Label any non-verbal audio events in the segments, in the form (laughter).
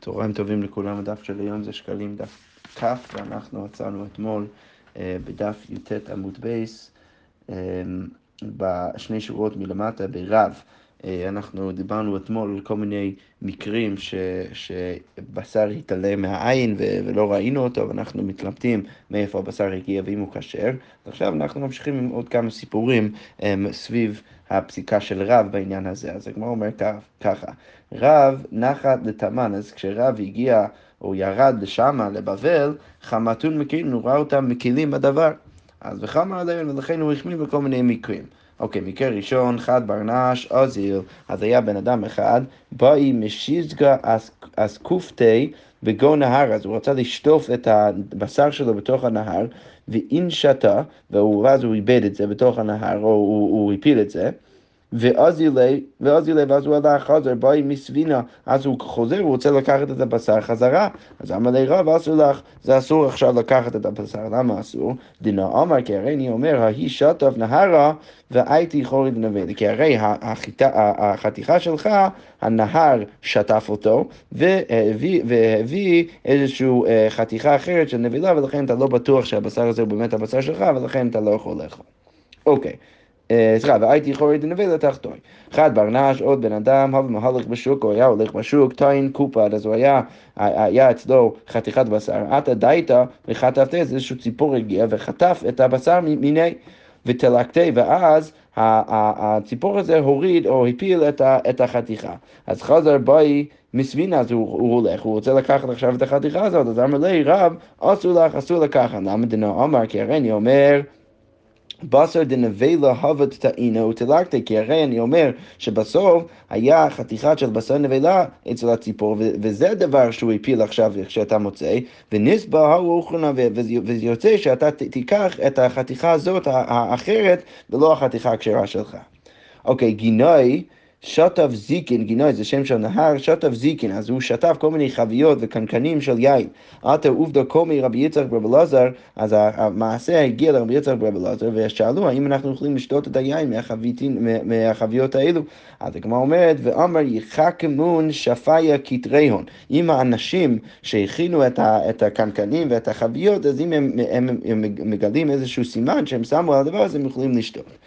צהריים טובים לכולם, הדף של היום זה שקלים דף כ', ואנחנו עצרנו אתמול אה, בדף י"ט עמוד בייס, אה, בשני שורות מלמטה ברב. אה, אנחנו דיברנו אתמול על כל מיני מקרים ש, שבשר התעלם מהעין ו, ולא ראינו אותו, ואנחנו מתלבטים מאיפה הבשר הגיע ואם הוא כשר. עכשיו אנחנו ממשיכים עם עוד כמה סיפורים סביב הפסיקה של רב בעניין הזה. אז הגמרא אומר ככה, רב נחת לתמן, אז כשרב הגיע או ירד לשמה, לבבל, חמתון מקילין, הוא ראה אותם מקילים בדבר. אז וחמר עליהם, ולכן הוא החמיא בכל מיני מקרים. אוקיי, מקרה ראשון, חד ברנש, אוזיל, אז היה בן אדם אחד, באי משיזגה אסקופתי בגו נהר, אז הוא רצה לשטוף את הבשר שלו בתוך הנהר, ואין שתה, ואז הוא איבד את זה בתוך הנהר, או הוא הפיל את זה. ואז ילי, ואז ילי, ואז הוא הלך חזר, באי מסבינה, אז הוא חוזר, הוא רוצה לקחת את הבשר חזרה. אז אמר לי רב, אסור לך, זה אסור עכשיו לקחת את הבשר, למה אסור? דינה אמר, כי הרי אני אומר, ההיא שטף נהרה, והייתי חורד נבלה. כי הרי החיטה, החתיכה שלך, הנהר שטף אותו, והביא, והביא איזושהי אה, חתיכה אחרת של נבלה, ולכן אתה לא בטוח שהבשר הזה הוא באמת הבשר שלך, ולכן אתה לא יכול לאכול. אוקיי. אה, סליחה, והייתי חורי דנבלה תחתוי. אחד ברנש, עוד בן אדם, הווה מהלך בשוק, הוא היה הולך בשוק, טעין קופד, אז הוא היה, היה אצלו חתיכת בשר, עתה דייתא וחטפת איזשהו ציפור הגיע וחטף את הבשר מיני ותלקתי, ואז הציפור הזה הוריד או הפיל את החתיכה. אז חזר בואי מסבינה, אז הוא, הוא הולך, הוא רוצה לקחת עכשיו את החתיכה הזאת, אז אמר לי, רב, אסור לך, אסור לקחת. למה דנו אמר? כי הרי אני אומר, בשר דנבלה הבת טעינו ותלקתי, כי הרי אני אומר שבסוף היה חתיכת של בשר נבלה אצל הציפור, וזה הדבר שהוא הפיל עכשיו כשאתה מוצא, ונסבה ההוא אוכרנה, וזה יוצא שאתה תיקח את החתיכה הזאת האחרת, ולא החתיכה הכשרה שלך. אוקיי, גינוי שטף זיקין, גינות זה שם של נהר, שטף זיקין, אז הוא שטף כל מיני חביות וקנקנים של יין. עתה עובדו קומי רבי יצחק ברב אלעזר, אז המעשה הגיע לרבי יצחק ברב אלעזר, ושאלו האם אנחנו יכולים לשתות את היין מהחביות האלו. אז הגמרא אומרת, ואמר יחכמון שפיה כתרי הון. אם האנשים שהכינו את, ה, את הקנקנים ואת החביות, אז אם הם, הם, הם, הם מגלים איזשהו סימן שהם שמו על הדבר הזה, הם יכולים לשתות.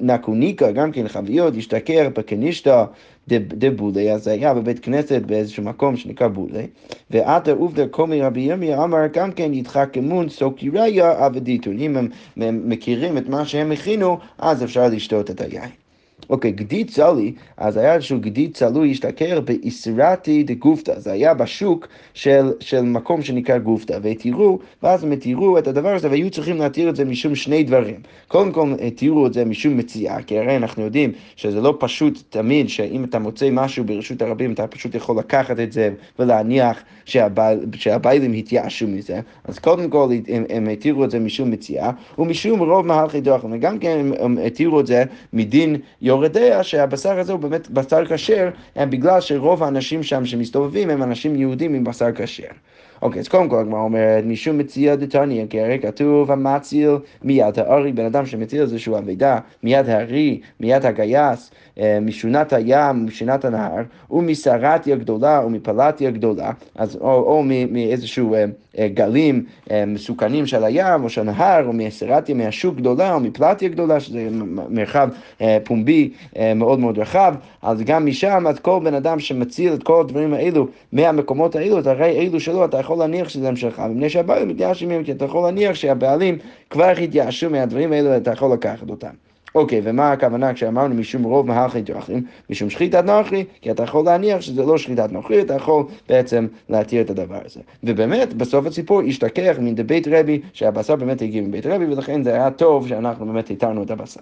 נקוניקה, גם כן חביות, השתכר בקנישתא דבולי, אז זה היה בבית כנסת באיזשהו מקום שנקרא בולי, ועתה עובדה קומי רבי ירמיה אמר גם כן יתחכמון סוקיריה עבדיתון, אם הם מכירים את מה שהם הכינו, אז אפשר לשתות את היין. אוקיי, גדי צלי, אז היה איזשהו גדי צלוי השתכר באיסרתי דגופתא, זה היה בשוק של, של מקום שנקרא גופתא, והתירו, ואז הם התירו את הדבר הזה, והיו צריכים להתיר את זה משום שני דברים. קודם כל התירו את זה משום מציאה, כי הרי אנחנו יודעים שזה לא פשוט תמיד שאם אתה מוצא משהו ברשות הרבים, אתה פשוט יכול לקחת את זה ולהניח שהבייל, שהביילים התייאשו מזה, אז קודם כל הם, הם התירו את זה משום מציאה, ומשום רוב מהלכי דוחם, וגם כן הם, התירו את זה מדין יור... יורדיה שהבשר הזה הוא באמת בשר כשר, בגלל שרוב האנשים שם שמסתובבים הם אנשים יהודים עם בשר כשר. אוקיי, אז קודם כל הגמרא אומרת, משום מציע דתניא, כי הרי כתוב המציל מיד הארי, בן אדם שמציל איזשהו אבידה, מיד הארי, מיד הגייס, אה, משונת הים, משונת הנהר, ומסרתיה גדולה, ומפלטיה גדולה, אז או, או מאיזשהו אה, אה, גלים מסוכנים של הים, או של הנהר, או מסרתיה מהשוק גדולה, או מפלטיה גדולה, שזה מרחב פומבי מאוד מאוד רחב, אז גם משם, אז כל בן אדם שמציל את כל הדברים האלו מהמקומות האלו, את הרי אלו שלו, אתה יכול להניח שזה שלך, מפני שהבעלים מתייאשים מהם, כי אתה יכול להניח שהבעלים כבר התייאשו מהדברים האלו, אתה יכול לקחת אותם. אוקיי, ומה הכוונה כשאמרנו משום רוב מהלכי דרכים? משום שחיטת נוכרי, כי אתה יכול להניח שזה לא שחיטת נוכרי, אתה יכול בעצם להתיר את הדבר הזה. ובאמת, בסוף הסיפור השתכח מן דבית רבי, שהבשר באמת הגיע מבית רבי, ולכן זה היה טוב שאנחנו באמת התרנו את הבשר.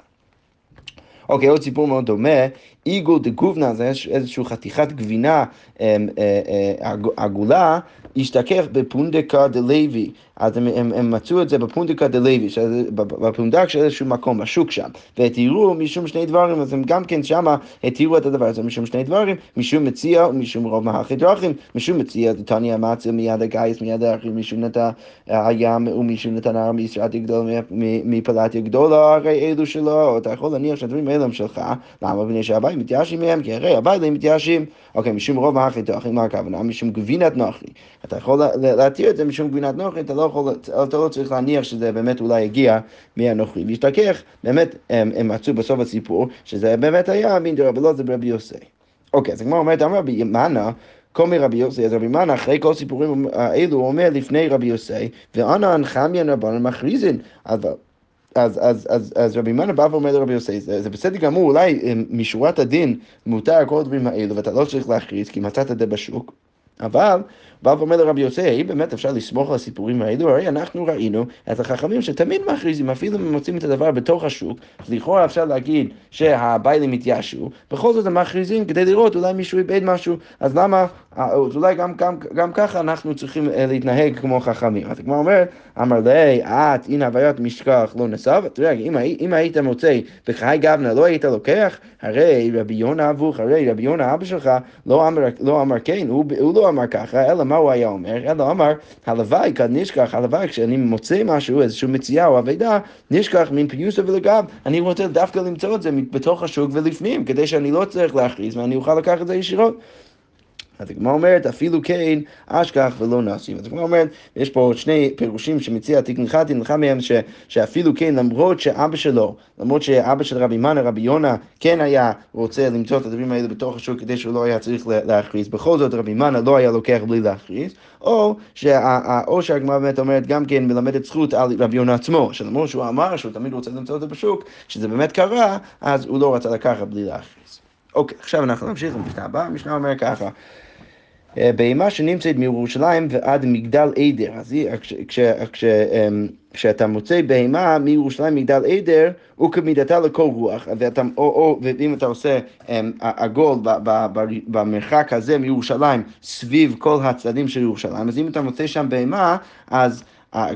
אוקיי, עוד סיפור מאוד דומה, עיגול דגובנה, זה איזושהי חתיכת גבינה אמ, אה, אה, עגולה, השתכח בפונדקה דלוי. אז הם, הם, הם מצאו את זה בפונדקה דלוי, בפונדק של איזשהו מקום, בשוק שם, והתירו משום שני דברים, אז הם גם כן שמה התירו את הדבר הזה משום שני דברים, משום מציע ומשום רוב מהלכי דרכים, משום מציע תניא המצה מיד הגיס, מיד האחים, משום נתן הים ומשום נתן הר מישראל גדול מפלטיה גדולה, הרי אלו שלו, אתה יכול להניח שהדברים האלה הם שלך, למה? מפני שהבית מתייאשים מהם, כי הרי הבית מתייאשים, אוקיי, משום רוב מהלכי דרכים, מה הכוונה? משום גבינת נוחי. אתה יכול להתיר את זה משום גבינת נוחי, אתה לא יכול, אתה לא צריך להניח שזה באמת אולי הגיע מהנוכרי. והשתכח, באמת הם, הם מצאו בסוף הסיפור, שזה באמת היה מין דרבי לא זה ברבי יוסי. אוקיי, אז הגמרא אומרת, אמר רבי מנה, כל מרבי יוסי, אז רבי מנה, אחרי כל הסיפורים האלו, הוא אומר לפני רבי יוסי, ואנא נחמיין רבנן מכריזין. אז, אז, אז, אז, אז רבי מנה בא ואומר לרבי יוסי, זה, זה בסדר גמור, אולי משורת הדין מותר כל הדברים האלו, ואתה לא צריך להכריז, כי מצאת את זה בשוק. אבל בא ואומר לרבי יוסי, האם באמת אפשר לסמוך על הסיפורים האלו? הרי אנחנו ראינו את החכמים שתמיד מכריזים, אפילו אם מוצאים את הדבר בתוך השוק, אז לכאורה אפשר להגיד שהביילים התייאשו, בכל זאת הם מכריזים כדי לראות אולי מישהו איבד משהו, אז למה, אז אולי גם, גם, גם ככה אנחנו צריכים אה, להתנהג כמו חכמים. אז כמו אומר, אמר לי, את, הנה הוויית משכח לא נסב, תראה, אם, אם היית מוצא בחיי גבנה לא היית לוקח, הרי רבי יונה אבוך, הרי רבי יונה אבא שלך לא אמר, לא אמר כן, הוא, הוא לא אמר ככה, אלא מה הוא היה אומר? אלא אמר, הלוואי כאן נשכח, הלוואי כשאני מוצא משהו, איזושהי מציאה או אבידה, נשכח מן פיוסה ולגב, אני רוצה דווקא למצוא את זה בתוך השוק ולפנים, כדי שאני לא צריך להכריז ואני אוכל לקחת את זה ישירות. אז הגמרא אומרת, אפילו כן, אשכח ולא נשים. אז הגמרא אומרת, יש פה שני פירושים שמציע תיקון חתין, לך מהם ש, שאפילו כן, למרות שאבא שלו, למרות שאבא של רבי מנה, רבי יונה, כן היה רוצה למצוא את הדברים האלה בתוך השוק כדי שהוא לא היה צריך להכריז, בכל זאת רבי מנה לא היה לוקח בלי להכריז, או, שה, או שהגמרא באמת אומרת גם כן מלמדת זכות על רבי יונה עצמו, שלמרות שהוא אמר שהוא תמיד רוצה למצוא את זה בשוק, שזה באמת קרה, אז הוא לא רצה לקחת בלי להכריז. אוקיי, עכשיו אנחנו נמשיך למשנה הבאה, המשנה אומר ככה. אה, בהמה שנמצאת מירושלים ועד מגדל עדר. אז כש, כש, כש, אמ, כשאתה מוצא בהמה מירושלים מגדל עדר, הוא כמידתה לכל רוח, ואתה, או, או, ואם אתה עושה אמ, עגול במרחק הזה מירושלים, סביב כל הצדדים של ירושלים, אז אם אתה מוצא שם בהמה, אז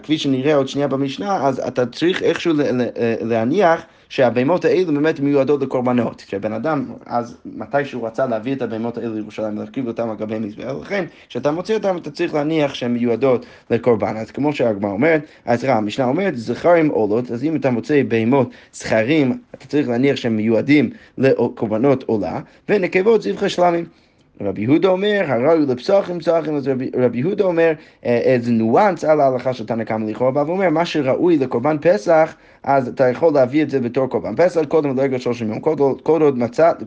כפי שנראה עוד שנייה במשנה, אז אתה צריך איכשהו להניח שהבהמות האלו באמת מיועדות לקורבנות. כשבן אדם, אז מתי שהוא רצה להביא את הבהמות האלו לירושלים ולהרכיב אותם על גבי מזבח, לכן כשאתה מוציא אותם אתה צריך להניח שהן מיועדות לקורבן. אז כמו שהגמרא אומרת, אז רע, המשנה אומרת, זכרים עולות, אז אם אתה מוצא בהמות זכרים, אתה צריך להניח שהם מיועדים לקורבנות עולה, ונקבות זבחי שלמים. רבי יהודה אומר, הראוי לפסוחים פסוחים, אז רבי, יהודה אומר, אה, איזה ניואנס על ההלכה של תנא קמא לכאורה, בא ואומר, מה שראוי לקורבן פסח, אז אתה יכול להביא את זה בתור קורבן פסח, קודם לרגע 30 יום, כל עוד,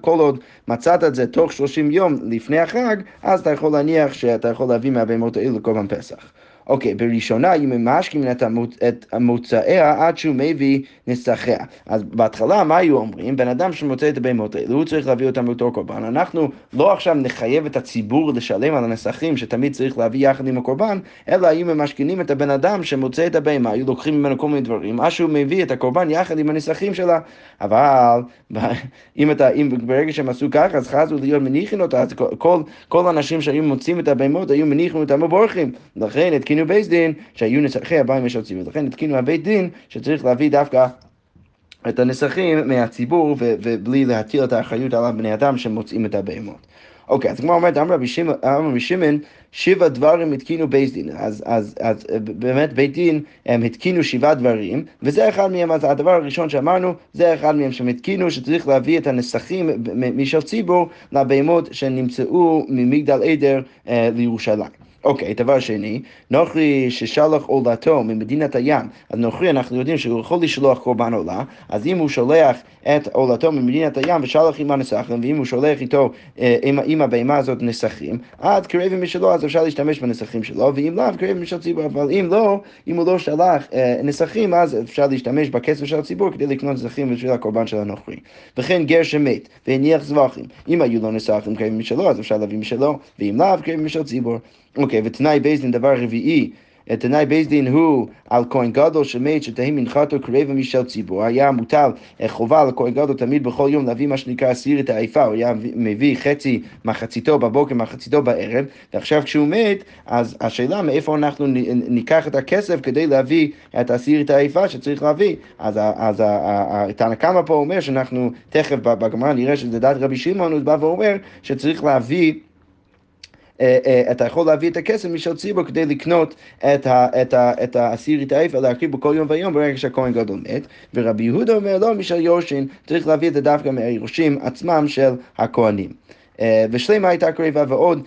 כל עוד, מצאת את זה תוך 30 יום לפני החג, אז אתה יכול להניח שאתה יכול להביא מהבהמות האלו לקורבן פסח. אוקיי, בראשונה היא ממשכים את, המוצ... את מוצאיה עד שהוא מביא נסחיה. אז בהתחלה מה היו אומרים? בן אדם שמוצא את הבהמות האלו, הוא צריך להביא אותם בתור קורבן. אנחנו לא עכשיו נחייב את הציבור לשלם על הנסחים שתמיד צריך להביא יחד עם הקורבן, אלא היו ממשכנים את הבן אדם שמוצא את הבהמה, היו לוקחים ממנו כל מיני דברים, עד שהוא מביא את הקורבן יחד עם הנסחים שלה. אבל (laughs) אם, אתה, אם ברגע שהם עשו ככה, אז חזו להיות מניחים אותה, אז כל, כל האנשים שהיו מוצאים את הבהמות היו מניחים אותם ובורחים. לכן את התקינו בית דין שהיו נסחי הבאים יש הציבור. לכן התקינו הבית דין שצריך להביא דווקא את הנסחים מהציבור ובלי להטיל את האחריות על הבני אדם שמוצאים את הבהמות. אוקיי, אז כמו אומרת, אמר רבי שמעון, שבע דברים התקינו בית דין. אז, אז, אז באמת בית דין הם התקינו שבעה דברים, וזה אחד מהם, אז הדבר הראשון שאמרנו, זה אחד מהם שהם התקינו, שצריך להביא את הנסחים משל ציבור לבהמות שנמצאו ממגדל עדר אה, לירושלים. אוקיי, okay, דבר שני, נוכרי ששלח עולתו ממדינת הים, אז נוכרי אנחנו יודעים שהוא יכול לשלוח קורבן עולה, אז אם הוא שולח את עולתו ממדינת הים ושלח עם הנסחים, ואם הוא שולח איתו, אה, עם, עם הבהמה הזאת נסחים, עד קרבים משלו אז אפשר להשתמש בנסחים שלו, ואם לאו קרבים משל ציבור, אבל אם לא, אם הוא לא שלח אה, נסחים, אז אפשר להשתמש בכסף של הציבור כדי לקנות נסחים בשביל הקורבן של הנוכרי. וכן גר שמת והניח זבחים, אם היו לו נסחים קרבים משלו, אז אפשר להביא משלו, ואם לאו קרבים משל ציבור. אוקיי, ותנאי בייסדין דבר רביעי. תנאי בית דין הוא על כהן גדול שמת שתהי מנחתו כרבע משל ציבור, היה מוטל אה, חובה על כהן גדול תמיד בכל יום להביא מה שנקרא אסיר את העיפה, הוא היה מביא חצי מחציתו בבוקר, מחציתו בערב, ועכשיו כשהוא מת, אז השאלה מאיפה אנחנו ניקח את הכסף כדי להביא את אסיר את העיפה שצריך להביא. אז, אז תנא קמא פה אומר שאנחנו תכף בגמרא נראה שזה דעת רבי שמעון, הוא בא ואומר שצריך להביא אה, אה, אתה יכול להביא את הכסף משל ציבור כדי לקנות את, ה, את, ה, האסיר את האיפה, להקריב בו כל יום ויום ברגע שהכהן גדול מת. ורבי יהודה אומר לא משל יורשין, צריך להביא את זה דווקא מהירושים עצמם של הכהנים. אה, ושלמה הייתה קריבה ועוד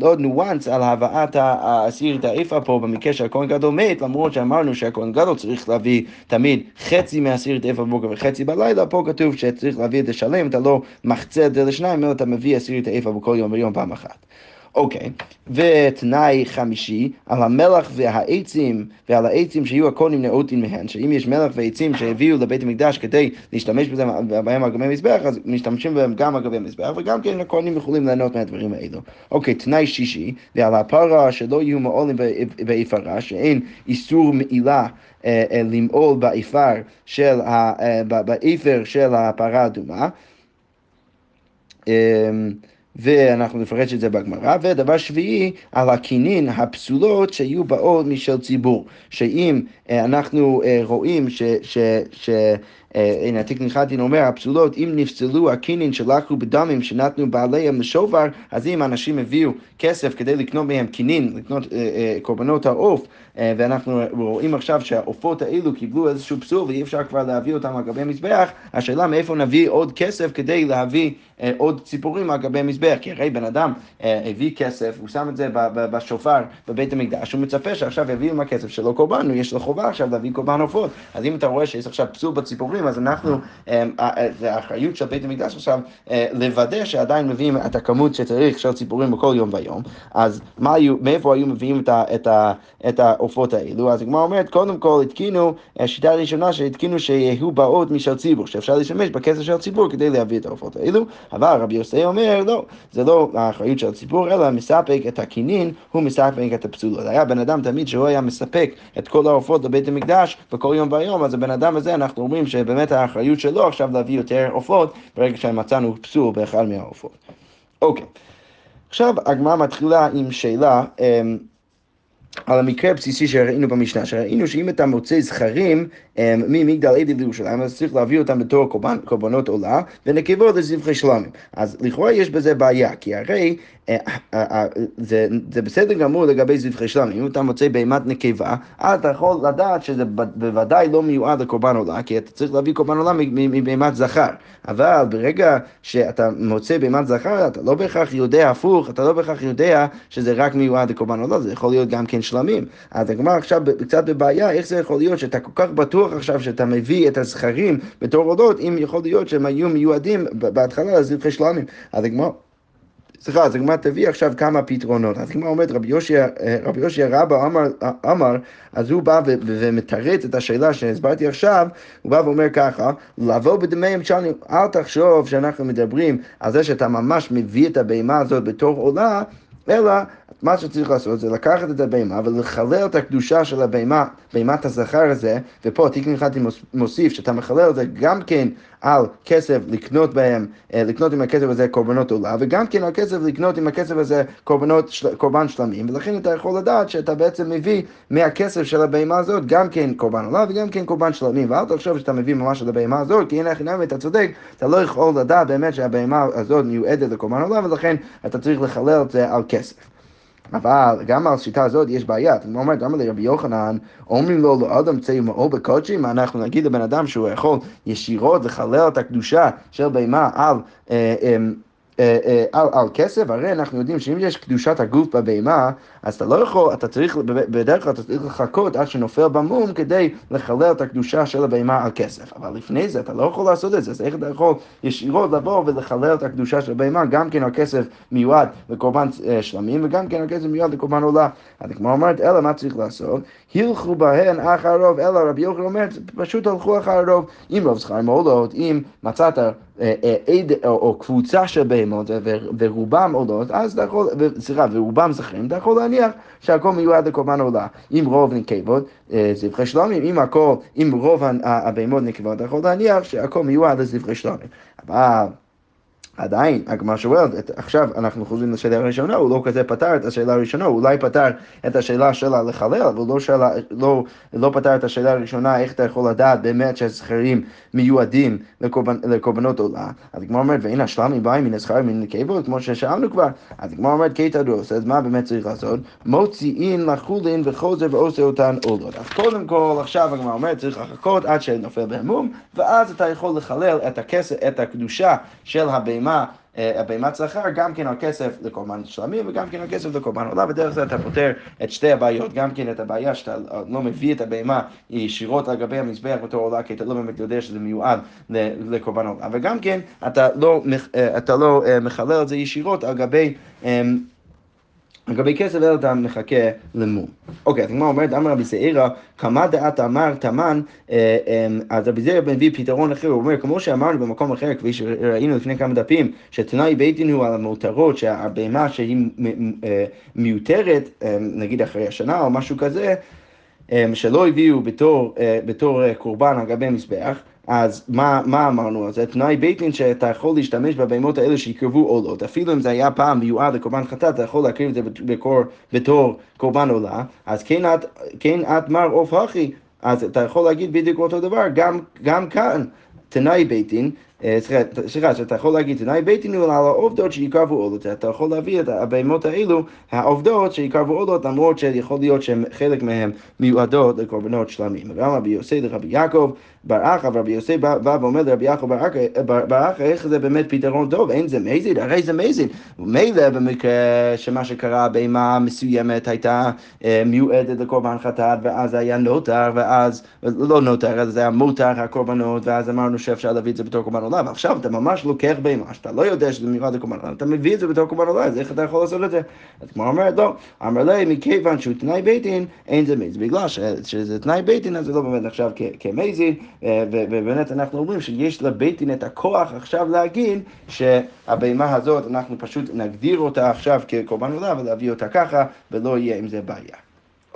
עוד ניואנס על הבאת האסיר את האיפה פה במקרה שהכהן גדול מת, למרות שאמרנו שהכהן גדול צריך להביא תמיד חצי מהאסיר את האיפה בבוקר וחצי בלילה, פה כתוב שצריך להביא את זה שלם, אתה לא מחצה את זה לשניים, אלא אתה מביא אסיר את האיפה בכל יום ויום פעם אחת. אוקיי, ותנאי חמישי, על המלח והעצים, ועל העצים שיהיו הכהנים נאותים מהן, שאם יש מלח ועצים שהביאו לבית המקדש כדי להשתמש בהם על גבי המזבח, אז משתמשים בהם גם על גבי המזבח, וגם כן הכהנים יכולים ליהנות מהדברים האלו. אוקיי, תנאי שישי, ועל הפרה שלא יהיו מעולים באיפרה, שאין איסור מעילה אה, אה, למעול באיפר של, אה, באיפר של הפרה האדומה. ואנחנו נפרש את זה בגמרא, ודבר שביעי, על הכינין הפסולות שיהיו באות משל ציבור, שאם אה, אנחנו אה, רואים ש... ש, ש הנה התיק נחלתין אומר, הפסולות, אם נפסלו הקינין שלקחו בדמים שנתנו בעליהם לשובר, אז אם אנשים הביאו כסף כדי לקנות מהם קינין, לקנות קורבנות העוף, ואנחנו רואים עכשיו שהעופות האלו קיבלו איזשהו פסול ואי אפשר כבר להביא אותם על גבי המזבח, השאלה מאיפה נביא עוד כסף כדי להביא עוד ציפורים על גבי המזבח, כי הרי בן אדם הביא כסף, הוא שם את זה בשופר בבית המקדש, הוא מצפה שעכשיו יביאו עם הכסף שלו קורבן, יש לו חובה עכשיו להביא קורבן עופות, אז אם אתה רואה שיש עכשיו פסול בציפורים, אז אנחנו, אמ, זה האחריות של בית המקדש עכשיו, אה, לוודא שעדיין מביאים את הכמות שצריך של ציפורים בכל יום ויום, אז היו, מאיפה היו מביאים את העופות האלו? אז הגמרא אומרת, קודם כל התקינו, השיטה הראשונה שהתקינו שיהיו באות משל ציבור, שאפשר להשתמש בכסף של הציבור כדי להביא את העופות האלו, אבל רבי יוסי אומר, לא, זה לא האחריות של הציבור, אלא מספק את הכינין, הוא מספק את הפסולות. היה בן אדם תמיד שהוא היה מספק את כל העופות לבית המקדש בכל יום ויום, אז הבן אדם הזה, אנחנו אומרים שבאמת האחריות שלו עכשיו להביא יותר עופות, ברגע שמצאנו פסול באחד מהעופות. אוקיי, עכשיו הגמרא מתחילה עם שאלה. על המקרה הבסיסי שראינו במשנה, שראינו שאם אתה מוצא זכרים אמ, ממגדל עדי לירושלים, אז צריך להביא אותם בתור קורבן, קורבנות עולה, ונקבות לזבחי שלמים. אז לכאורה יש בזה בעיה, כי הרי אה, אה, אה, זה, זה בסדר גמור לגבי זבחי שלמים. אם אתה מוצא בהמת נקבה, אז אתה יכול לדעת שזה בוודאי לא מיועד לקורבן עולה, כי אתה צריך להביא קורבן עולה מבהמת זכר. אבל ברגע שאתה מוצא בהמת זכר, אתה לא בהכרח יודע הפוך, אתה לא בהכרח יודע שזה רק מיועד לקורבן עולה, זה יכול להיות גם כן שלמים. אז הגמרא עכשיו קצת בבעיה, איך זה יכול להיות שאתה כל כך בטוח עכשיו שאתה מביא את הזכרים בתור עולות, אם יכול להיות שהם היו מיועדים בהתחלה לזבחי שלמים. אז הגמרא... סליחה, אז הגמרא תביא עכשיו כמה פתרונות. אז הגמרא אומרת, רבי יושע רבא אמר, אמר, אז הוא בא ומתרץ את השאלה שהסברתי עכשיו, הוא בא ואומר ככה, לבוא בדמי אמצ'נים, אל תחשוב שאנחנו מדברים על זה שאתה ממש מביא את הבהמה הזאת בתור עולה, אלא מה שצריך לעשות זה לקחת את הבהמה ולחלל את הקדושה של הבהמה, בהמת הזכר הזה, ופה תיקון אחד מוסיף שאתה מחלל את זה גם כן על כסף לקנות בהם, אה, לקנות עם הכסף הזה קורבנות עולה, וגם כן על כסף לקנות עם הכסף הזה קורבנות, קורבן שלמים, ולכן אתה יכול לדעת שאתה בעצם מביא מהכסף של הבהמה הזאת גם כן קורבן עולה וגם כן קורבן שלמים, ואל תחשוב שאתה מביא ממש על הבהמה הזאת, כי הנה חינם אתה צודק, אתה לא יכול לדעת באמת שהבהמה הזאת מיועדת לקורבן עולה, ולכן אתה צריך לחלל את זה על כסף. אבל גם על השיטה הזאת יש בעיה. אתה אומר, גם לרבי יוחנן, אומרים לו לאדם צא ומאור בקודשים, אנחנו נגיד לבן אדם שהוא יכול ישירות לחלל את הקדושה של בהמה על... אה, אה, על, על כסף, הרי אנחנו יודעים שאם יש קדושת הגוף בבהמה, אז אתה לא יכול, אתה צריך, בדרך כלל אתה צריך לחכות עד שנופל במום כדי לחלל את הקדושה של הבהמה על כסף. אבל לפני זה אתה לא יכול לעשות את זה, אז איך אתה יכול ישירות לבוא ולחלל את הקדושה של הבהמה, גם כן על כסף מיועד לקורבן אה, שלמים, וגם כן על כסף מיועד לקורבן עולה. אז כמו אומרת, אלא מה צריך לעשות? הלכו בהן אחר הרוב, אלא רבי יוחנן אומר, פשוט הלכו אחר הרוב, אם רוב שכר מעולות, אם מצאת או, או קבוצה של בהמות ורובם עולות, אז אתה יכול, סליחה, ורובם זכרים, אתה יכול להניח שהכל מיועד לקורבן עולה. אם רוב נקבות, זבחי שלומים, אם הכל, אם רוב הבהמות נקבות, אתה יכול להניח שהכל מיועד לזבחי שלומים. אבל עדיין, הגמרא שואלת, עכשיו אנחנו חוזרים לשאלה הראשונה, הוא לא כזה פתר את השאלה הראשונה, הוא אולי פתר את השאלה של הלחלל, אבל לא, שאלה, לא, לא פתר את השאלה הראשונה, איך אתה יכול לדעת באמת שהזכרים מיועדים לקורבנ, לקורבנות עולה. אז הגמרא אומרת, ואין השלמים באים מן הזכרים מן הנקבות, כמו ששאלנו כבר. אז הגמרא אומרת, כיתד עושה, אז מה באמת צריך לעשות? מוציאין לחולין וחוזר ועושה אותן עולות. אז קודם כל, עכשיו הגמרא אומרת, צריך לחכות עד שנופל בהמום, ואז אתה יכול לחלל את הכסף, את הקדושה של הבהמה. הבהמה, אה, הבהמת שכר, גם כן על כסף לקורבן שלמים וגם כן על כסף לקורבן עולה, ודרך זה אתה פותר את שתי הבעיות, גם כן את הבעיה שאתה לא מביא את הבהמה ישירות על גבי המזבח בתור עולה, כי אתה לא באמת יודע שזה מיועד לקורבן עולה, וגם כן אתה לא, אה, אתה לא אה, מחלל את זה ישירות על גבי... לגבי כסף אלא אתה מחכה למום. אוקיי, אז הגמרא אומרת, אמר רבי זעירא, כמה דעת אמר תמן, אה, אמ, אז רבי זעירא מביא פתרון אחר, הוא אומר, כמו שאמרנו במקום אחר, כפי שראינו לפני כמה דפים, שתנאי בית דין הוא על המותרות, שהבהמה שהיא אה, מיותרת, אה, נגיד אחרי השנה או משהו כזה, שלא הביאו בתור, בתור קורבן על גבי מזבח, אז מה, מה אמרנו על זה? תנאי בית שאתה יכול להשתמש בבהמות האלה שיקרבו עולות, אפילו אם זה היה פעם מיועד לקורבן חטאת, אתה יכול להקריב את זה בקור, בתור קורבן עולה, אז כן את, כן את מר עוף הכי, אז אתה יכול להגיד בדיוק אותו דבר, גם, גם כאן. תנאי בית דין, אה, סליחה, שאתה יכול להגיד תנאי בית דין הוא על העובדות שיקרבו עולות, אתה יכול להביא את הבהמות האלו, העובדות שיקרבו עולות, למרות שיכול להיות שחלק מהם מיועדות לקורבנות שלמים. רבי יוסי לרבי יעקב בר אחא, ורבי יוסי בא ואומר לרבי יעקב בר אחא, איך זה באמת פתרון טוב, אין זה מזיד, הרי זה מזיד. מילא במקרה שמה שקרה בהמה מסוימת הייתה אה, מיועדת לקורבן חטאת, ואז היה נותר, ואז, לא נותר, אז זה היה מותר הקורבנות, ואז אמרנו שאפשר להביא את זה בתור קורבן עולה, ועכשיו אתה ממש לוקח בהמה, שאתה לא יודע שזה מיועד לקורבן עולה, אתה מביא את זה בתור קורבן עולה, אז איך אתה יכול לעשות את זה? אז כמו אומרת, לא, אמר לי, מכיוון שהוא תנאי בית דין, אין זה מזיד. בגלל שזה תנאי בית דין, אז זה לא באמת נחשב כמזיד. אה, ובאמת אנחנו אומרים שיש לבית דין את הכוח עכשיו להגיד שהבהמה הזאת, אנחנו פשוט נגדיר אותה עכשיו כקורבן עולה ולהביא אותה ככה, ולא יהיה עם זה בעיה.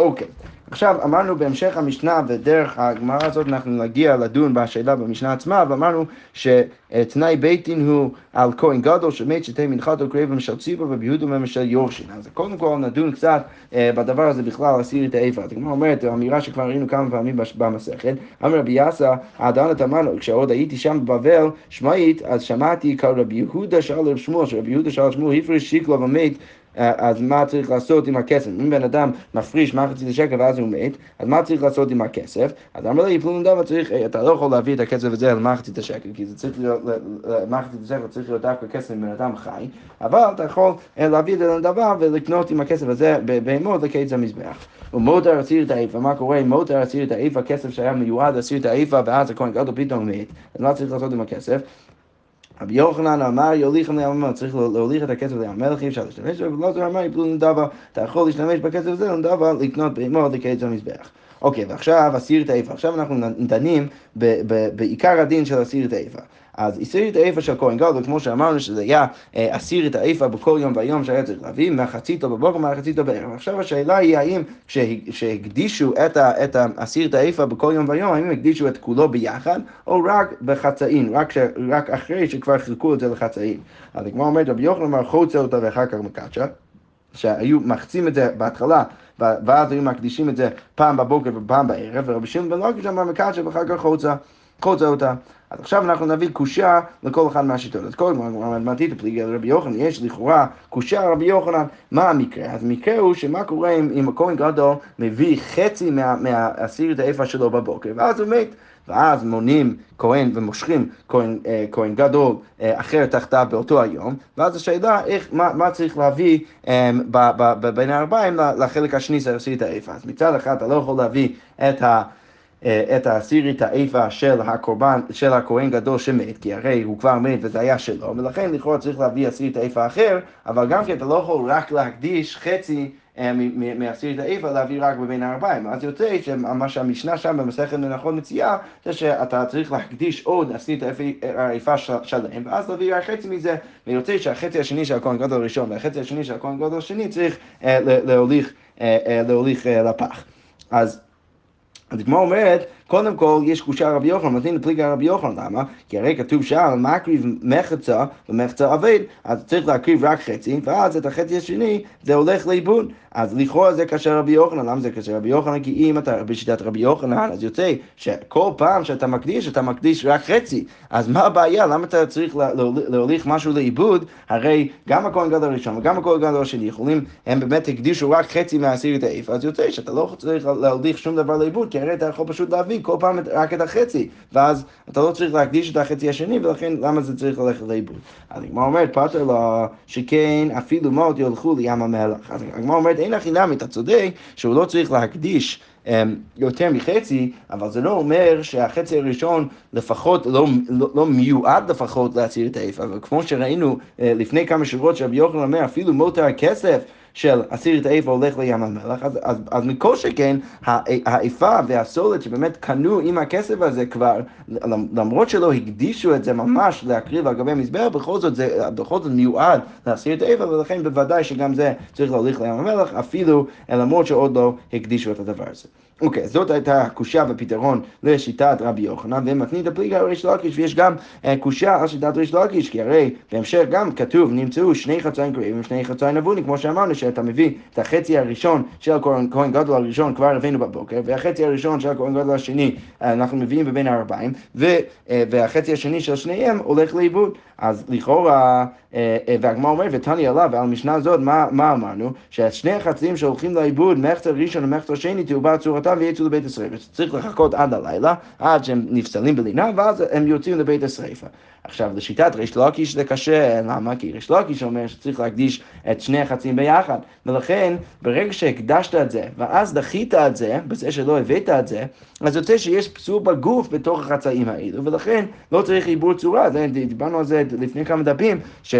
אוקיי, עכשיו אמרנו בהמשך המשנה ודרך הגמרא הזאת אנחנו נגיע לדון בשאלה במשנה עצמה ואמרנו שתנאי בית דין הוא על כהן גדול שמת שתי מנחתו קרבים של ציבור וביהודו מהם של יורשין. אז קודם כל נדון קצת אה, בדבר הזה בכלל, להסיר את האיפה. הגמרא אומרת, אמירה שכבר ראינו כמה פעמים במסכת, אמר רבי יאסא, האדנת אמרנו, כשעוד הייתי שם בבבל שמעית, אז שמעתי כרבי יהודה שאל רב שמואל, שרבי יהודה שאל שמואל הפריש שיקלו ומת אז מה צריך לעשות עם הכסף? אם בן אדם מפריש מחצית השקל ואז הוא מת, אז מה צריך לעשות עם הכסף? אז אמר לי, פלוני דבר צריך, אה, אתה לא יכול להביא את הכסף הזה למחצית השקל, כי זה צריך להיות, מחצית השקל צריך להיות דווקא כסף מבן אדם חי, אבל אתה יכול אה, להביא את זה לדבר ולקנות עם הכסף הזה בהמות לקיץ המזבח. ומותר אסיר את האיפה, מה קורה אם מותר אסיר את האיפה, כסף שהיה מיועד אסיר את האיפה ואז הכהן גדול פתאום מת, אז מה צריך לעשות עם הכסף? רבי יוחנן אמר יוליכם לים המלך, צריך להוליך את הכסף לים המלך, אי אפשר להשתמש בו, ולא אמר יפלו נדבה, אתה יכול להשתמש בכסף הזה לנדבה לקנות בהמות לקץ המזבח. אוקיי, ועכשיו אסיר את. עכשיו אנחנו דנים בעיקר הדין של אסיר את. אז הסיר את של כהן גדול, כמו שאמרנו שזה היה אה, אסיר את האיפה בכל יום ויום שהיה צריך להביא, מחציתו בבוקר ומחציתו בערב. עכשיו השאלה היא האם כשהקדישו את אסיר את האיפה בכל יום ויום, האם הקדישו את כולו ביחד, או רק בחצאין, רק, ש, רק אחרי שכבר חילקו את זה לחצאין. אז כמו אומרת רבי יוחנן אמר חוצה אותה ואחר כך מקדשה. שהיו מחצים את זה בהתחלה, ואז היו מקדישים את זה פעם בבוקר ופעם בערב, ורבי שמעון בן לוקיש אמר מקדשה ואחר כך חוצה, חוצה אותה. אז עכשיו אנחנו נביא קושייה לכל אחד מהשיטות. אז כל, מתמטית פליגי על רבי יוחנן, יש לכאורה קושייה רבי יוחנן, מה המקרה? אז המקרה הוא שמה קורה אם, הכהן גדול מביא חצי מה, מהעשירית האיפה שלו בבוקר, ואז הוא מת. ואז מונים כהן ומושכים כהן, אה, כהן גדול אה, אחר תחתיו באותו היום, ואז השאלה איך, מה, מה צריך להביא אה, ב, ב, ב, בין הארבעים לחלק השני של עשירית האיפה. אז מצד אחד אתה לא יכול להביא את ה... אה, את העשירית האיבה של הקורבן, של הכהן גדול שמת, כי הרי הוא כבר מת וזה היה שלו, ולכן לכאורה צריך להביא עשירית האיבה אחר, אבל גם כן אתה לא יכול רק להקדיש חצי מעשירית האיפה להביא רק בבין הארבעים. אז יוצא שמה שהמשנה שם במסכת מנחות מציעה, זה שאתה צריך להקדיש עוד עשית האיפה שלם, ואז להביא רק חצי מזה, ויוצא שהחצי השני של הכהן גדול הראשון והחצי השני של הכהן גדול השני צריך להוליך לפח. אז הגמרא אומרת, קודם כל יש קושה רבי יוחנן, מתאים לפליגה רבי יוחנן, למה? כי הרי כתוב שם, מקריב מחצה ומחצה אבד, אז צריך להקריב רק חצי, ואז את החצי השני זה הולך לאיבוד. אז לכאורה זה קשה רבי יוחנן, למה זה קשה רבי יוחנן? כי אם אתה בשיטת רבי יוחנן, אז יוצא שכל פעם שאתה מקדיש, אתה מקדיש רק חצי. אז מה הבעיה? למה אתה צריך להוליך משהו לאיבוד? הרי גם הכהן גדול הראשון וגם הכהן גדול השני יכולים, הם באמת הקדישו רק חצי מהעשירית האיף, אז יוצא שאתה לא צריך להוליך שום דבר לאיבוד, כי הרי אתה יכול פשוט להביא כל פעם רק את החצי, ואז אתה לא צריך להקדיש את החצי השני, ולכן למה זה צריך ללכת לאיבוד? אז הגמרא אומרת, פתר לו שכן אפילו מות ילכו לים המלח. אז הגמרא אומרת, אין הכי נמי, אתה צודק שהוא לא צריך להקדיש um, יותר מחצי, אבל זה לא אומר שהחצי הראשון לפחות לא, לא, לא מיועד לפחות להציל את האיפה, וכמו שראינו uh, לפני כמה שבועות שרבי יוחנן אומר, אפילו מותר הכסף של עשירית האיפה הולך לים המלח, אז, אז, אז מכל שכן, האיפה והסולת שבאמת קנו עם הכסף הזה כבר, למרות שלא הקדישו את זה ממש להקריב על גבי מזבח, בכל זאת זה בכל זאת מיועד לעשירית האיפה, ולכן בוודאי שגם זה צריך להוליך לים המלח, אפילו למרות שעוד לא הקדישו את הדבר הזה. אוקיי, okay, זאת הייתה קושייה ופתרון לשיטת רבי יוחנן, ומתנית הפליגה על ריש לקיש, ויש גם אה, קושייה על שיטת ריש לקיש, כי הרי בהמשך גם כתוב, נמצאו שני חצאים קריאים ושני חצאים נבונים, כמו שאמרנו, שאתה מביא את החצי הראשון של כהן גדול הראשון, כבר הבאנו בבוקר, והחצי הראשון של כהן גדול השני, אה, אנחנו מביאים בבין הארבעים, אה, והחצי השני של שניהם הולך לאיבוד. אז לכאורה, והגמרא אומרת, ותני עליו, ועל משנה זאת, מה, מה אמרנו? ששני החצאים שהולכים לאיבוד, מחצר ראשון ומחצר שני, תעובה צורתם אותם ויצאו לבית השרפה. צריך לחכות עד הלילה, עד שהם נפסלים בלינה, ואז הם יוצאים לבית השרפה. עכשיו, לשיטת ריש לוקיש זה קשה, למה? כי ריש לוקיש אומר שצריך להקדיש את שני החצים ביחד, ולכן ברגע שהקדשת את זה, ואז דחית את זה, בזה שלא הבאת את זה, אז יוצא שיש פסול בגוף בתוך החצאים האלו, ולכן לא צריך עיבור צורה, דיברנו על זה לפני כמה דפים, ש...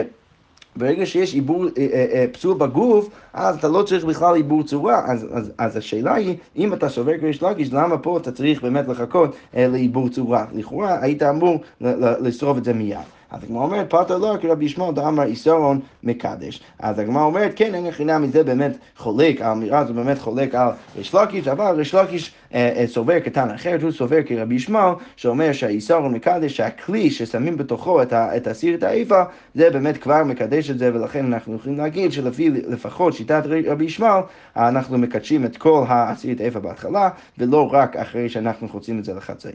ברגע שיש עיבור, אה, אה, אה, פסול בגוף, אז אתה לא צריך בכלל עיבור צורה. אז, אז, אז השאלה היא, אם אתה סובר כריש לקיש, למה פה אתה צריך באמת לחכות לעיבור צורה? לכאורה היית אמור לשרוף את זה מיד. אז הגמרא אומרת, פרטו לא כי רבי ישמעאל דאמר איסורון מקדש. אז הגמרא אומרת, כן, אין חינם מזה באמת חולק, האמירה הזו באמת חולק על ריש לקיש, אבל ריש לקיש אה, אה, סובר קטן אחרת, הוא סובר כרבי ישמעאל, שאומר שהאיסורון מקדש, שהכלי ששמים בתוכו את, את הסיר, את האיפה, זה באמת כבר מקדש את זה, ולכן אנחנו יכולים להגיד שלפי לפחות שיטת רבי ישמעאל, אנחנו מקדשים את כל הסיר, את האיפה בהתחלה, ולא רק אחרי שאנחנו חוצים את זה לחצאי.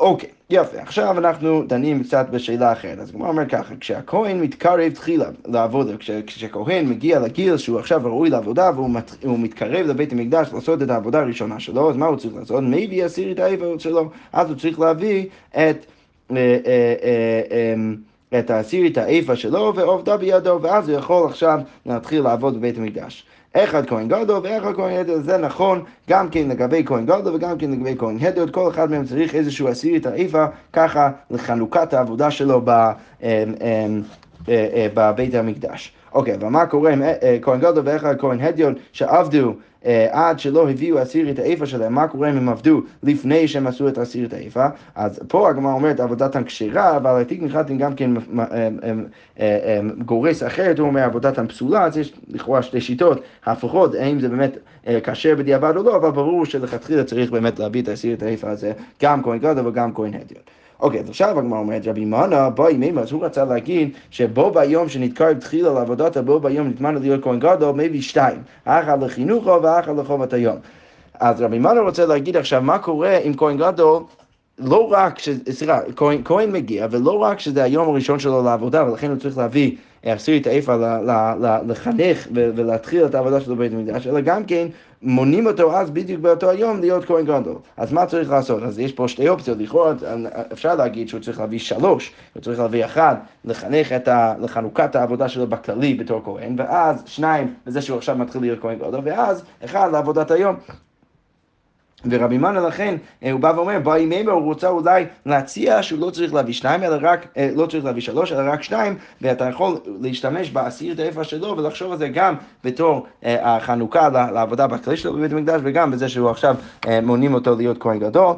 אוקיי, יפה. עכשיו אנחנו דנים קצת בשאלה אחרת. אז הוא אומר ככה, כשהכהן מתקרב תחילה לעבודה, כש, כשכהן מגיע לגיל שהוא עכשיו ראוי לעבודה והוא מת, מתקרב לבית המקדש לעשות את העבודה הראשונה שלו, אז מה הוא צריך לעשות? מביא הסיר את העבר שלו, אז הוא צריך להביא את... אה, אה, אה, אמ, את הסיר את האיפה שלו ועובדה בידו, ואז הוא יכול עכשיו להתחיל לעבוד בבית המקדש. אחד כהן גדול ואחד כהן הדר, זה נכון גם כן לגבי כהן גדול וגם כן לגבי כהן הדר, כל אחד מהם צריך איזשהו עשירית האיפה, ככה לחנוכת העבודה שלו ב, אמ, אה, אה, בבית המקדש. אוקיי, אבל מה קורה עם אה, כהן גדול ואחד כהן הדיון שעבדו אה, עד שלא הביאו אסיר את האיפה שלהם, מה קורה אם הם עבדו לפני שהם עשו את אסיר את האיפה? אז פה הגמרא אומרת עבודתם כשרה, אבל העתיק נחלתם גם כן אה, אה, גורס אחרת, הוא אומר עבודתם פסולה, אז יש לכאורה שתי שיטות הפוכות, האם זה באמת כשר בדיעבד או לא, אבל ברור שלכתחילה צריך באמת להביא את את האיפה הזה, גם כהן גדול וגם כהן הדיון. אוקיי, אז עכשיו הגמרא אומרת, רבי מנה, בואי מימה, אז הוא רצה להגיד שבו ביום שנתקרב תחילה לעבודתו, בו ביום נתמנה להיות כהן גדול, מביא שתיים, אחד לחינוכו ואחד לחובת היום. אז רבי מנה רוצה להגיד עכשיו מה קורה עם כהן גדול? לא רק, ש... סליחה, כהן, כהן מגיע, ולא רק שזה היום הראשון שלו לעבודה, ולכן הוא צריך להביא עשירית האיפה לחנך ולהתחיל את העבודה שלו בבית המקדש, אלא גם כן מונים אותו אז בדיוק באותו היום להיות כהן גדול. אז מה צריך לעשות? אז יש פה שתי אופציות, לכאורה אפשר להגיד שהוא צריך להביא שלוש, הוא צריך להביא אחד, לחנך את ה... לחנוכת העבודה שלו בכללי בתור כהן, ואז שניים, בזה שהוא עכשיו מתחיל להיות כהן גדול, ואז אחד לעבודת היום. ורבי מנה לכן, אה, הוא בא ואומר, באי מימה הוא רוצה אולי להציע שהוא לא צריך להביא שניים, אלא רק, אה, לא צריך להביא שלוש, אלא רק שניים, ואתה יכול להשתמש בעשיר דאיפה שלו ולחשוב על זה גם בתור אה, החנוכה לעבודה בכלי שלו בבית המקדש, וגם בזה שהוא עכשיו מונים אותו להיות כהן גדול.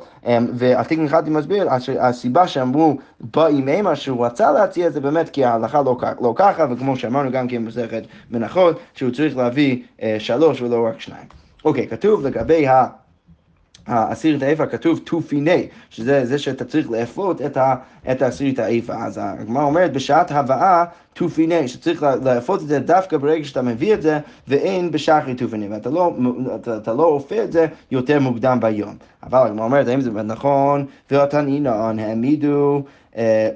ועתיק נחלתי מסביר, הסיבה שאמרו באי מימה שהוא רצה להציע זה באמת כי ההלכה לא, לא ככה, וכמו שאמרנו גם כן במסכת מנחות, שהוא צריך להביא שלוש ולא רק שניים. אוקיי, כתוב לגבי ה... האסיר האיפה כתוב תופיני, שזה זה שאתה צריך לאפות את, ה, את האסיר האיפה. אז הגמרא אומרת בשעת הבאה תופיני, שצריך לאפות את זה דווקא ברגע שאתה מביא את זה, ואין בשחרי תופיני, ואתה לא, אתה, אתה לא אופה את זה יותר מוקדם ביום. אבל הגמרא אומרת, האם זה נכון? והתנינן העמידו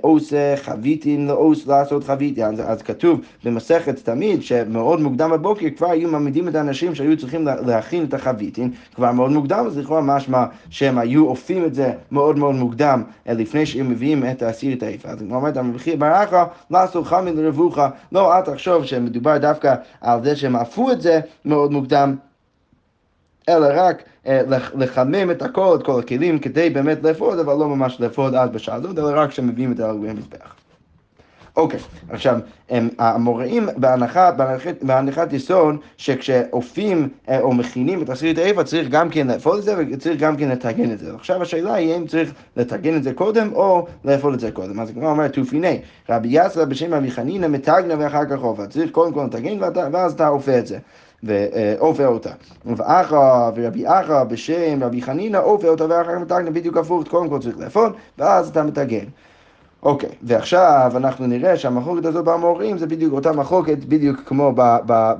עושה חביתין לעוס לעשות חביתין. אז, אז כתוב במסכת תמיד שמאוד מוקדם בבוקר כבר היו מעמידים את האנשים שהיו צריכים להכין את החביתין כבר מאוד מוקדם, אז לכאורה משמע שהם היו אופים את זה מאוד מאוד מוקדם אה, לפני שהם מביאים את האסיר את האיפה. אז כמו אומרת המבחיר ברכה, לעשות חמין לרבוכה, לא אל תחשוב שמדובר דווקא על זה שהם עפו את זה מאוד מוקדם. אלא רק אה, לחמם את הכל, את כל הכלים, כדי באמת לאפוד, אבל לא ממש לאפוד אז בשעה הזאת, אלא רק כשמביאים את על המזבח. אוקיי, עכשיו, המוראים בהנחה, בהנחת יסוד, שכשאופים אה, או מכינים את עשירית האיפה, צריך גם כן לאפוד את זה וצריך גם כן לטגן את זה. עכשיו השאלה היא אם צריך לטגן את זה קודם או לאפוד את זה קודם. אז כמו אומרת תופיני, רבי יסר בשם רבי חנינא מתגנה ואחר כך עופה. צריך קודם כל לטגן ואז אתה אופה את זה. ואופה אותה. ואחא ורבי אחא בשם רבי חנינא אופה אותה ואחר כך מתגנה בדיוק הפוך, קודם כל צריך לאפות ואז אתה מתגן. אוקיי, ועכשיו אנחנו נראה שהמחלוקת הזאת במורים זה בדיוק אותה מחלוקת, בדיוק כמו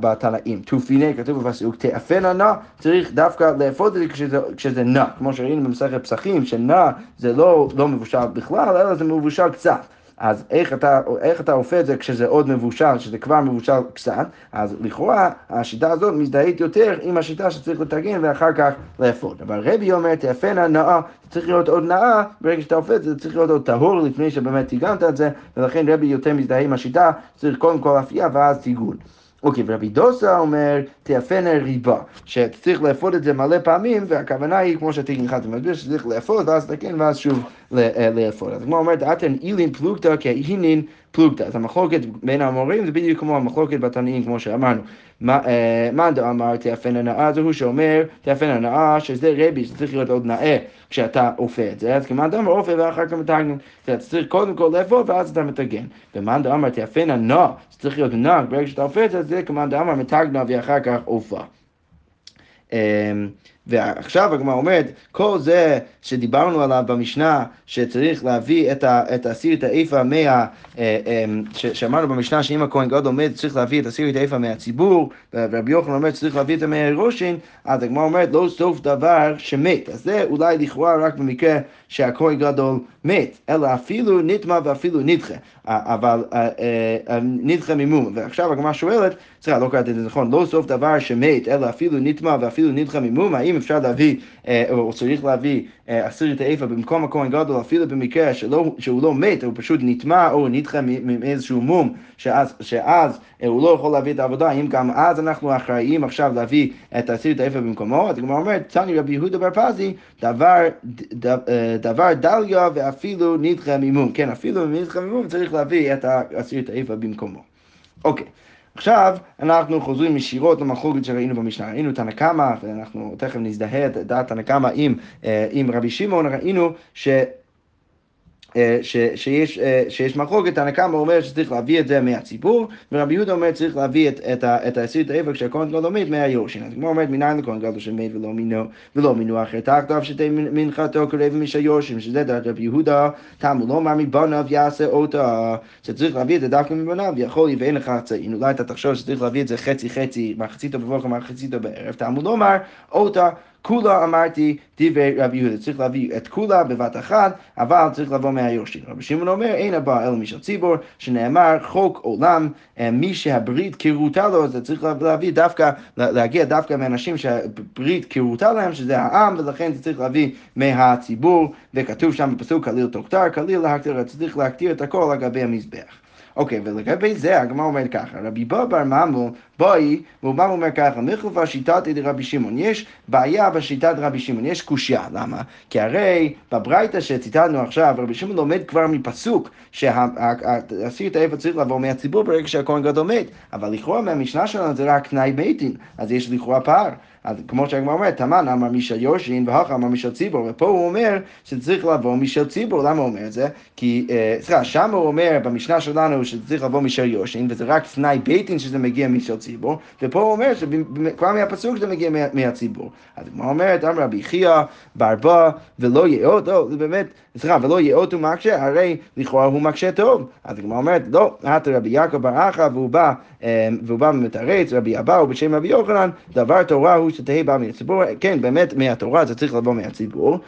בתנאים. תופיני, כתוב בפסוק, תאפנה נא, צריך דווקא לאפות את זה כשזה, כשזה נע, כמו שראינו במסכת פסחים, שנע זה לא, לא מבושל בכלל, אלא זה מבושל קצת. אז איך אתה, איך אתה אופה את זה כשזה עוד מבושל, שזה כבר מבושל קצת, אז לכאורה השיטה הזאת מזדהית יותר עם השיטה שצריך לטגן ואחר כך לאפות. אבל רבי אומר, תאפנה נאה, זה צריך להיות עוד נאה, ברגע שאתה אופה את זה, זה צריך להיות עוד טהור לפני שבאמת טיגנת את זה, ולכן רבי יותר מזדהה עם השיטה, צריך קודם כל אפייה ואז טיגון. אוקיי, ורבי דוסה אומר, תאפנה ריבה, שצריך לאפות את זה מלא פעמים, והכוונה היא, כמו שאתה התחלתם להסביר, שצריך לאפות, ואז לתקן, ואז שוב לאפות. אז כמו אומרת, אתן אילין פלוגתא כאינין פלוגתא. אז המחלוקת בין המורים זה בדיוק כמו המחלוקת בתנאים, כמו שאמרנו. מאן דאמר תאפן הנאה זה הוא שאומר תאפן הנאה שזה רבי, שזה צריך להיות עוד נאה כשאתה אופה את זה, אז כמאן דאמר אופה ואחר כך מתגן. אתה צריך קודם כל לאפות ואז אתה מתגן. ומאן דאמר תאפן הנאה, זה צריך להיות נאה ברגע שאתה אופה את זה, זה כמאן דאמר מתגנה ואחר כך אופה. ועכשיו הגמרא אומרת, כל זה שדיברנו עליו במשנה, שצריך להביא את, ה, את הסיר האיפה מה... אה, אמ, שאמרנו במשנה שאם הכהן גדול עומד, צריך להביא את הסיר האיפה מהציבור, ורבי יוחנן אומר שצריך להביא את זה מהראשין, אז הגמרא אומרת, לא סוף דבר שמת. אז זה אולי לכאורה רק במקרה שהכהן גדול מת, אלא אפילו נטמע ואפילו נדחה, אבל אה, אה, נדחה ממום. ועכשיו הגמרא שואלת, סליחה, לא קראתי את זה נכון, לא סוף דבר שמת, אלא אפילו נטמע ואפילו נדחה ממום, האם אפשר להביא, או צריך להביא אסיר את האיפה במקום הכהן גדול, אפילו במקרה שלא, שהוא לא מת, הוא פשוט נטמע או נדחה מאיזשהו מום, שאז, שאז אה, הוא לא יכול להביא את העבודה, אם גם אז אנחנו אחראים עכשיו להביא את אסיר את האיפה במקומו, אז הגמרא אומרת, תני רבי יהודה בר פזי, דבר, אה, דבר דליה ואפילו נדחה ממום, כן, אפילו נדחה ממום צריך להביא את אסיר את האיפה במקומו. אוקיי. Okay. עכשיו אנחנו חוזרים ישירות למחלוקת שראינו במשנה. ראינו תנא קמא, ואנחנו תכף נזדהה את דעת תנא קמא עם, אה, עם רבי שמעון, ראינו ש... אה, ש, שיש, אה, שיש מחלוקת, תנא קמא אומר שצריך להביא את זה מהציבור, ורבי יהודה אומר שצריך להביא את, את, את העשיר האבק כשהכהן גדול מת מהיורשין. אז כמו אומרת, מניין לכהן גדול שמת ולא מינו, ולא מינו אחר תחתיו שתי מנחתו קרב משל יורשים, שזה דעת רבי יהודה, תמו לא אמר מבניו יעשה אותה, שצריך להביא את זה דווקא מבניו, יכול ואין לך צעין. אולי אתה תחשוב שצריך להביא את זה חצי חצי, מחציתו בבוקר, מחציתו בערב, תמו לא אמר אותה. כולה אמרתי דברי רבי יהודה, צריך להביא את כולה בבת אחת, אבל צריך לבוא מהיורשים. רבי שמעון אומר, אין הבא אלא משל ציבור, שנאמר חוק עולם, אה, מי שהברית קירותה לו, אז צריך להביא דווקא, להגיע דווקא מאנשים שהברית קירותה להם, שזה העם, ולכן צריך להביא מהציבור, וכתוב שם בפסוק כליל תוכתר, כליל להקטיר, צריך להקטיר את הכל לגבי המזבח. אוקיי, ולגבי זה הגמרא אומרת ככה, רבי בא בר ממו, בואי, והוא בא ואומר ככה, מחלפה שיטת רבי שמעון, יש בעיה בשיטת רבי שמעון, יש קושייה, למה? כי הרי בברייתא שציטטנו עכשיו, רבי שמעון לומד כבר מפסוק, שהאסיר תאיפה צריך לבוא מהציבור ברגע שהכהן גדול מת, אבל לכאורה מהמשנה שלנו זה רק תנאי בית דין, אז יש לכאורה פער. אז כמו שהגמרא אומרת, תמן אמר משל יורשין והכה אמר משל ציבור, ופה הוא אומר שצריך לבוא משל ציבור, למה הוא אומר את זה? כי, אה, סליחה, שם הוא אומר במשנה שלנו שצריך לבוא משל יורשין, וזה רק תנאי בית דין שזה מגיע משל ציבור, ופה הוא אומר שכבר מהפסוק זה מגיע מהציבור. אז הגמרא אומרת, אמר רבי חייא, ברבא, ולא יאות, לא, זה באמת, סליחה, ולא יאות הוא מקשה, הרי לכאורה הוא מקשה טוב. אז הגמרא אומרת, לא, אתה רבי יעקב בר אחא, והוא בא, אה, והוא בא ומתרץ, רבי אבאו בשם רבי יוחנן, דבר תורה הוא שתהא בא מהציבור, כן, באמת מהתורה זה צריך לבוא מהציבור.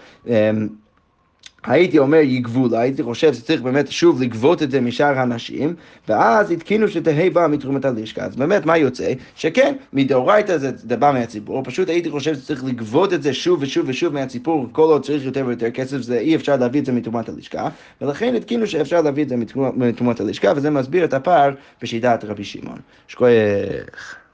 הייתי אומר יגבו לה, הייתי חושב שצריך באמת שוב לגבות את זה משאר האנשים, ואז התקינו שתהא בא מתרומת הלשכה. אז באמת, מה יוצא? שכן, מדאורייתא זה, בא מהציבור, פשוט הייתי חושב שצריך לגבות את זה שוב ושוב ושוב מהציבור, כל עוד צריך יותר ויותר כסף, זה אי אפשר להביא את זה מתרומת הלשכה, ולכן התקינו שאפשר להביא את זה מתרומת הלשכה, וזה מסביר את הפער בשיטת רבי שמעון. שכוייך.